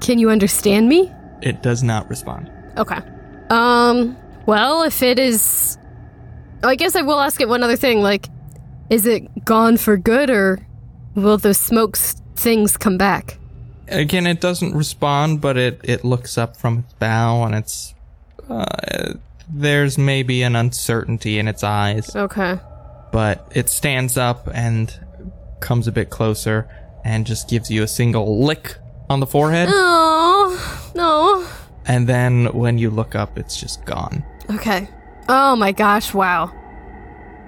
"Can you understand me?" It does not respond. Okay. Um, well, if it is I guess I will ask it one other thing, like is it gone for good or will those smoke things come back? Again, it doesn't respond, but it, it looks up from its bow and it's. Uh, there's maybe an uncertainty in its eyes, Okay. but it stands up and comes a bit closer and just gives you a single lick on the forehead. Oh, no. And then when you look up, it's just gone. Okay. Oh my gosh, wow.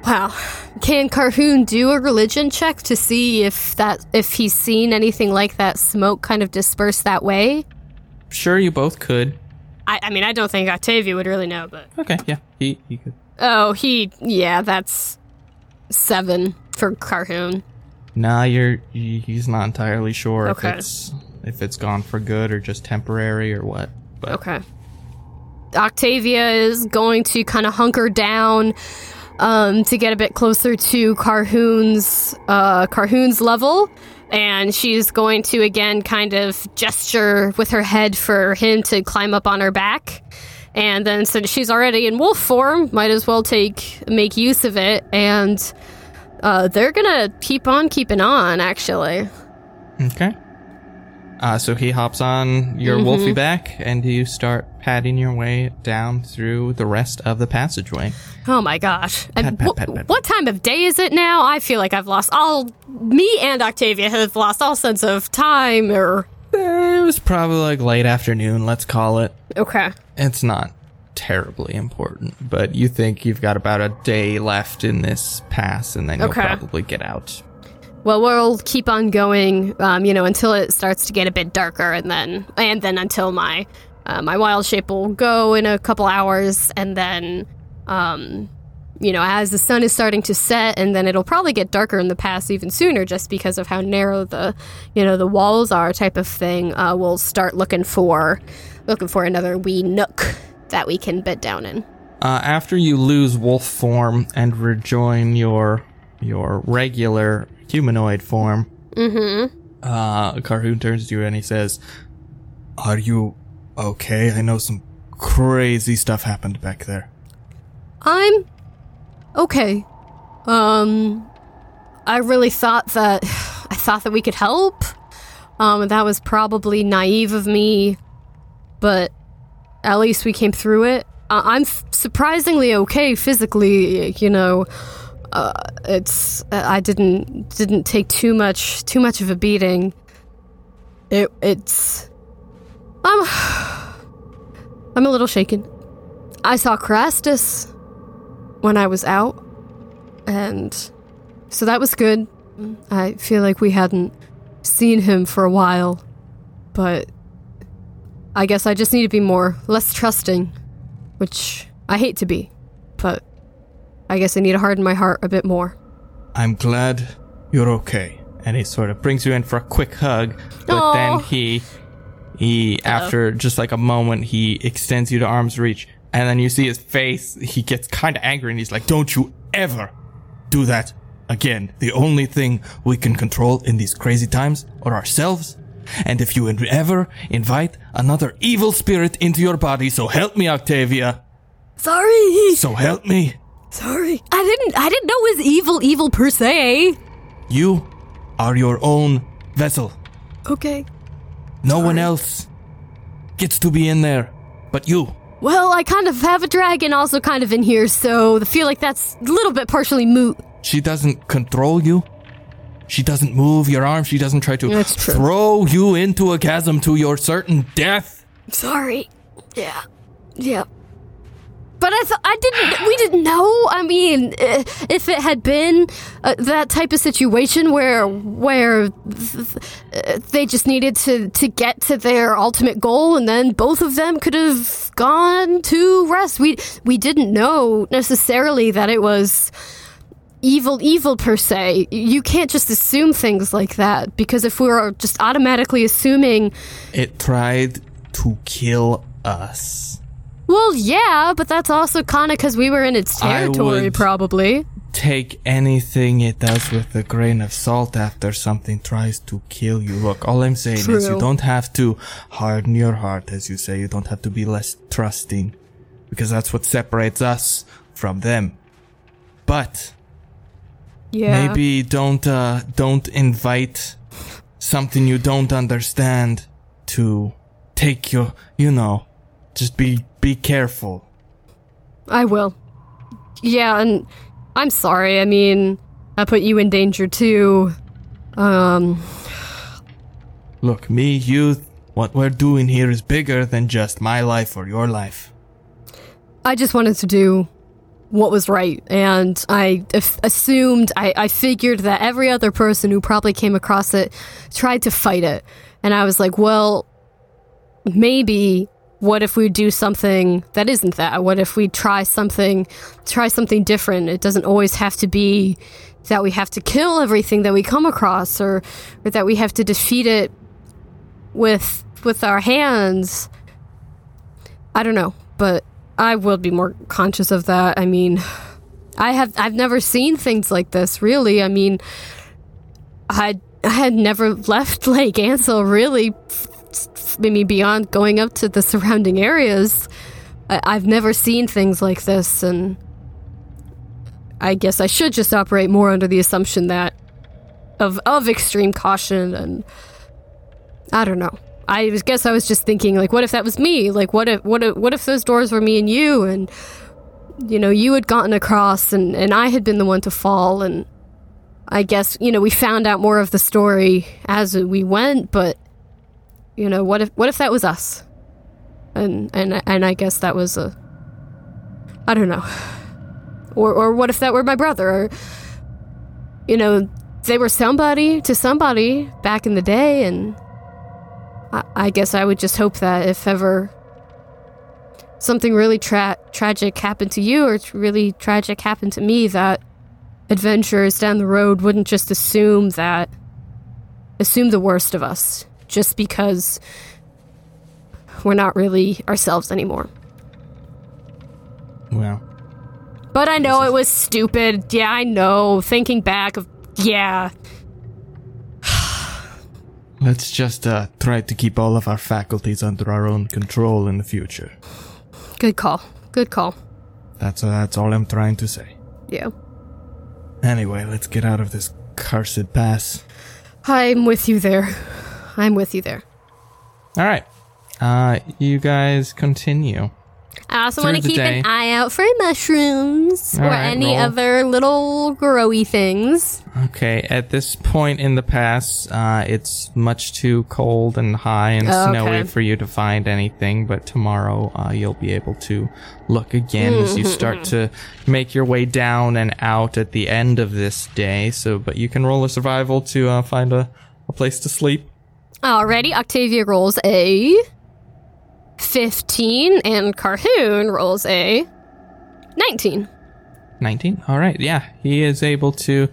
Wow. Can Carhoon do a religion check to see if that if he's seen anything like that smoke kind of disperse that way? Sure, you both could. I, I mean, I don't think Octavia would really know, but Okay, yeah, he, he could. oh, he yeah, that's seven for Carhoon. Nah, you're he's not entirely sure Okay. if it's if it's gone for good or just temporary or what. But Okay. Octavia is going to kind of hunker down um, to get a bit closer to Carhoon's uh, Carhoon's level, and she's going to again kind of gesture with her head for him to climb up on her back. And then since she's already in wolf form, might as well take make use of it. And uh, they're gonna keep on keeping on. Actually, Okay. Uh, so he hops on your Mm-hmm. wolfy back, and you start padding your way down through the rest of the passageway. Oh my gosh. And pat, wh- pat, pat. what time of day is it now? I feel like I've lost all. Me and Octavia have lost all sense of time or. Eh, It was probably like late afternoon, let's call it. Okay. It's not terribly important, but you think you've got about a day left in this pass, and then you'll probably get out. Well, we'll keep on going, um, you know, until it starts to get a bit darker, and then and then until my uh, my wild shape will go in a couple hours, and then, um, you know, as the sun is starting to set, and then it'll probably get darker in the pass even sooner, just because of how narrow the, you know, the walls are, type of thing. Uh, we'll start looking for looking for another wee nook that we can bed down in. Uh, after you lose wolf form and rejoin your your regular humanoid form, mm-hmm. uh, Carhoon turns to you and he says, "Are you okay? I know some crazy stuff happened back there." I'm okay. Um I really thought that <sighs> I thought that we could help. Um that was probably naive of me, but at least we came through it. I'm f- surprisingly okay physically, you know. Uh, it's uh, I didn't didn't take too much too much of a beating. It it's I'm <sighs> I'm a little shaken. I saw Crastus when I was out, and so that was good. I feel like we hadn't seen him for a while, but I guess I just need to be more less trusting, which I hate to be, but I guess I need to harden my heart a bit more. I'm glad you're okay. And he sort of brings you in for a quick hug, but Aw. then he he after just like a moment he extends you to arm's reach and then you see his face he gets kind of angry and he's like don't you ever do that again the only thing we can control in these crazy times are ourselves and if you ever invite another evil spirit into your body so help me octavia Sorry. so help me Sorry. I didn't I didn't know it was evil evil per se. you are your own vessel Okay. No one else gets to be in there but you. Well, I kind of have a dragon also kind of in here, so I feel like that's a little bit partially moot. She doesn't control you. She doesn't move your arm. She doesn't try to throw you into a chasm to your certain death. Sorry. Yeah. Yeah. But I thought I didn't. We didn't know. I mean, uh, if it had been uh, that type of situation where where th- they just needed to to get to their ultimate goal, and then both of them could have gone to rest. We we didn't know necessarily that it was evil evil per se. You can't just assume things like that because if we were just automatically assuming It tried to kill us. Well, yeah, but that's also kind of because we were in its territory, probably. Take anything it does with a grain of salt after something tries to kill you. Look, all I'm saying is you don't have to harden your heart, as you say. You don't have to be less trusting because that's what separates us from them. But Yeah. Maybe don't uh don't invite something you don't understand to take your you know just be be careful. I will. Yeah, and I'm sorry. I mean, I put you in danger too. Um, Look, me, you, what we're doing here is bigger than just my life or your life. I just wanted to do what was right, and I assumed, I, I figured that every other person who probably came across it tried to fight it. And I was like, well, maybe what if we do something that isn't that? What if we try something, try something different? It doesn't always have to be that we have to kill everything that we come across, or, or that we have to defeat it with with our hands. I don't know, but I will be more conscious of that. I mean, I have I've never seen things like this. Really, I mean, I I had never <laughs> left Lake Ansel. Really, I mean, beyond going up to the surrounding areas, I, I've never seen things like this, and I guess I should just operate more under the assumption that of of extreme caution and I don't know. I guess I was just thinking like what if that was me? Like what if what if what if those doors were me and you and you know, you had gotten across and and I had been the one to fall and I guess, you know, we found out more of the story as we went, but you know, what if what if that was us? And and and I guess that was a I don't know. Or or what if that were my brother or you know, they were somebody to somebody back in the day and I, I guess I would just hope that if ever something really tra- tragic happened to you or really tragic happened to me, that adventurers down the road wouldn't just assume that, assume the worst of us just because we're not really ourselves anymore. Well, But I know it was stupid. Yeah, I know. Thinking back of, yeah. <sighs> let's just uh try to keep all of our faculties under our own control in the future. Good call. Good call. That's uh, that's all I'm trying to say. Yeah. Anyway, let's get out of this cursed pass. I'm with you there. I'm with you there. All right. Uh you guys continue. I also want to keep day. an eye out for mushrooms All or right, any roll. other little growy things. Okay, at this point in the pass, uh, it's much too cold and high and Oh, snowy okay. for you to find anything, but tomorrow uh, you'll be able to look again as you start <laughs> to make your way down and out at the end of this day. So, but you can roll a survival to uh, find a, a place to sleep. Alrighty, Octavia rolls a 15 and Carhoon rolls a 19. 19 all right yeah he is able to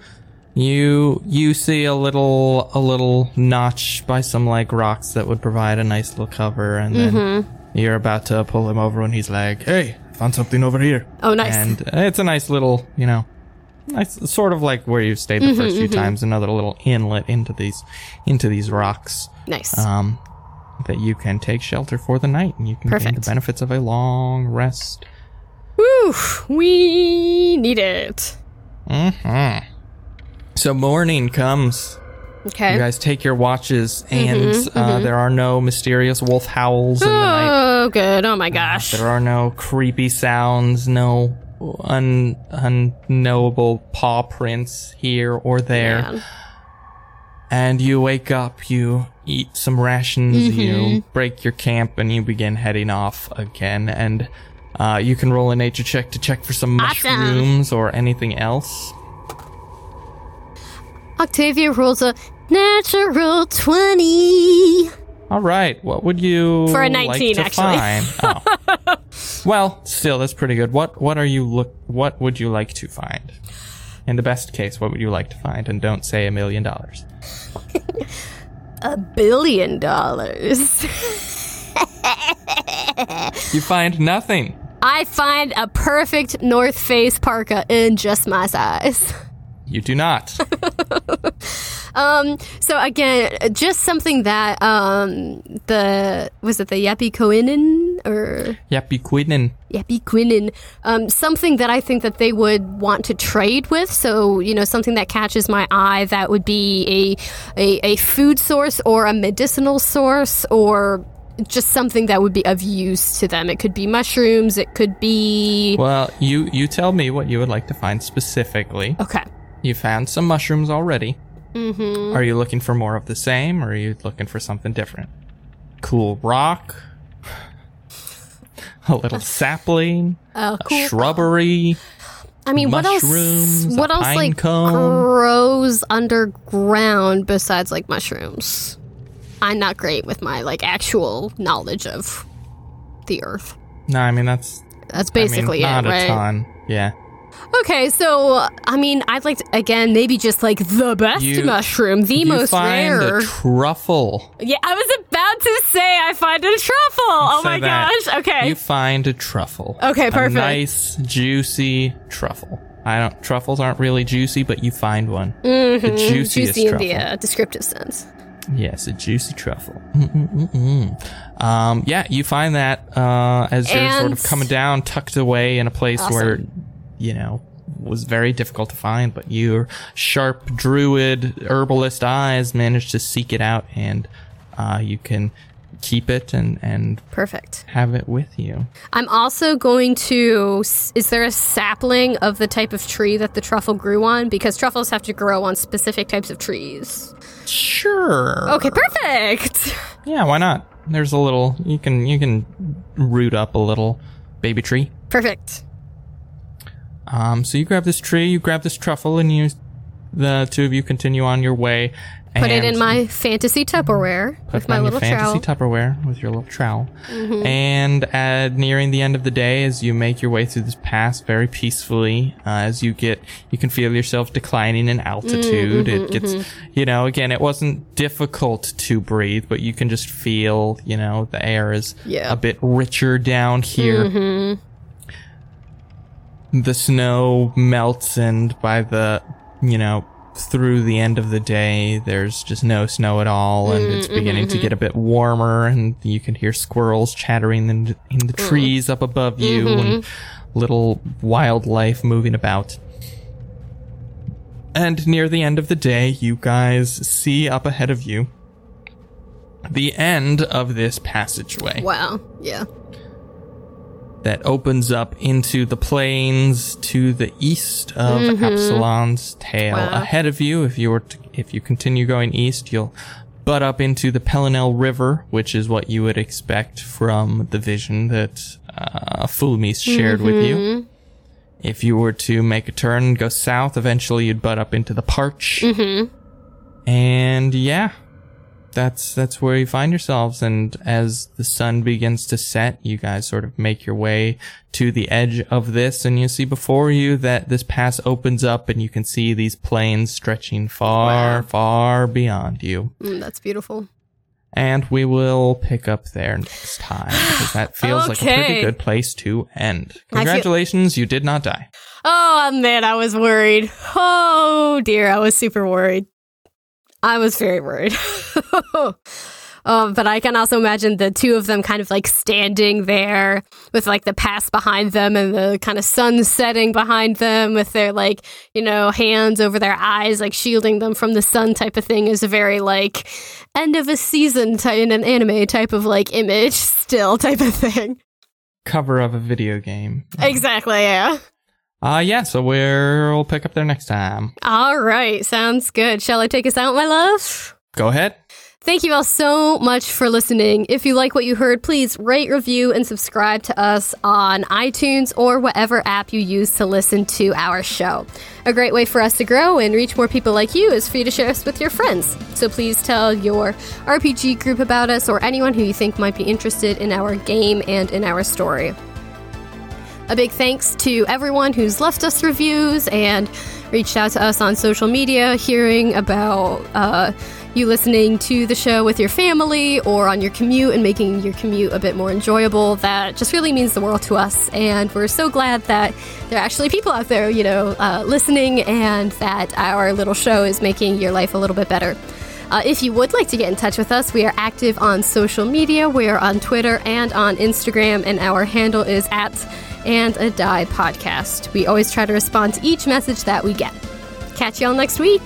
you you see a little a little notch by some like rocks that would provide a nice little cover and then you're about to pull him over and he's like hey found something over here Oh, nice. and uh, it's a nice little you know nice sort of like where you stayed the Mm-hmm, 1st few times another little inlet into these into these rocks Nice. um that you can take shelter for the night and you can gain the benefits of a long rest Woo! We need it. hmm So morning comes. Okay. You guys take your watches, and Mm-hmm, uh, there are no mysterious wolf howls in the night. Oh, good. Oh my gosh. There are no creepy sounds, no un- unknowable paw prints here or there. Man. And you wake up, you eat some rations, Mm-hmm. you break your camp, and you begin heading off again. And uh, you can roll a nature check to check for some Awesome. mushrooms or anything else. Octavia rolls a natural 20. All right. What would you For a like 19, to actually. <laughs> well, still, that's pretty good. What What are you look? What would you like to find? In the best case, what would you like to find? And don't say a million dollars. <laughs> A billion dollars. You find nothing. I find a perfect North Face parka in just my size. You do not. <laughs> Um, so again, just something that um the was it the Yappy Koinen or. Yappy Quinen, um, something that I think that they would want to trade with. So you know, something that catches my eye that would be a a, a food source or a medicinal source or just something that would be of use to them. It could be mushrooms. It could be Well, you you tell me what you would like to find specifically. okay. You found some mushrooms already. Mm-hmm. Are you looking for more of the same, or are you looking for something different? Cool rock, <sighs> a little <laughs> sapling, Oh, a cool. shrubbery. I mean, what else? What else like cone. grows underground besides like mushrooms? I'm not great with my like actual knowledge of the earth. No, I mean that's That's I mean, basically not it, a right? ton. Yeah, Okay, so I mean, I'd like to again maybe just like the best You- mushroom, the you most find rare. a truffle. yeah, I was about to say I find a truffle. oh my gosh. Okay. You find a truffle. Okay, A perfect. nice, juicy truffle. I don't. Truffles aren't really juicy, but you find one. The juiciest Mm-hmm. Juicy in truffle. the uh, descriptive sense. Yes, a juicy truffle. Um, yeah, you find that uh, as you're sort of coming down, tucked away in a place Awesome. where, you know, was very difficult to find, but your sharp druid herbalist eyes managed to seek it out, and uh, you can keep it and and Perfect. have it with you. I'm also going to. Is there a sapling of the type of tree that the truffle grew on? Because truffles have to grow on specific types of trees. Sure. Okay, perfect. Yeah, why not? There's a little. You can you can root up a little baby tree. Perfect. Um, so you grab this tree, you grab this truffle, and you, the two of you continue on your way. Put it in my fantasy Tupperware put with it my little fantasy trowel. Tupperware with your little trowel. Mm-hmm. And at nearing the end of the day, as you make your way through this pass very peacefully, uh, as you get, you can feel yourself declining in altitude. Mm-hmm, it gets, you know, again, it wasn't difficult to breathe, but you can just feel, you know, the air is Yeah. a bit richer down here. Mm-hmm. The snow melts, and by the, you know, through the end of the day, there's just no snow at all, and mm, it's mm-hmm, beginning to mm-hmm. get a bit warmer, and you can hear squirrels chattering in, in the mm. trees up above you, mm-hmm, and little wildlife moving about. And near the end of the day, you guys see up ahead of you the end of this passageway Wow. Yeah. That opens up into the plains to the east of mm-hmm. Absalon's tail. Wow. Ahead of you, if you were to, if you continue going east, you'll butt up into the Pelinel River, which is what you would expect from the vision that uh, Fulmis shared with you. Mm-hmm. If you were to make a turn and go south, eventually you'd butt up into the Parch. Mm-hmm. And yeah, that's that's where you find yourselves and as the sun begins to set you guys sort of make your way to the edge of this and you see before you that this pass opens up and you can see these plains stretching far Wow. far beyond you Mm, that's beautiful. and we will pick up there next time because that <gasps> feels like a pretty good place to end feel- congratulations you did not die Oh man, I was worried. Oh dear, I was super worried. I was very worried. <laughs> um, but I can also imagine the two of them kind of like standing there with like the past behind them and the kind of sun setting behind them with their like, you know, hands over their eyes, like shielding them from the sun type of thing is a very like end of a season type in an anime type of like image still type of thing. cover of a video game Exactly, yeah. Uh yeah so we'll pick up there next time All right, sounds good. Shall I take us out, my love? go ahead Thank you all so much for listening. If you like what you heard, please rate, review, and subscribe to us on iTunes or whatever app you use to listen to our show. A great way for us to grow and reach more people like you is for you to share us with your friends. So please tell your RPG group about us or anyone who you think might be interested in our game and in our story. A big thanks to everyone who's left us reviews and reached out to us on social media, hearing about uh, you listening to the show with your family or on your commute and making your commute a bit more enjoyable. That just really means the world to us. And we're so glad that there are actually people out there, you know, uh, listening and that our little show is making your life a little bit better. Uh, if you would like to get in touch with us, we are active on social media. We are on Twitter and on Instagram, and our handle is at and a die podcast. We always try to respond to each message that we get. Catch y'all next week.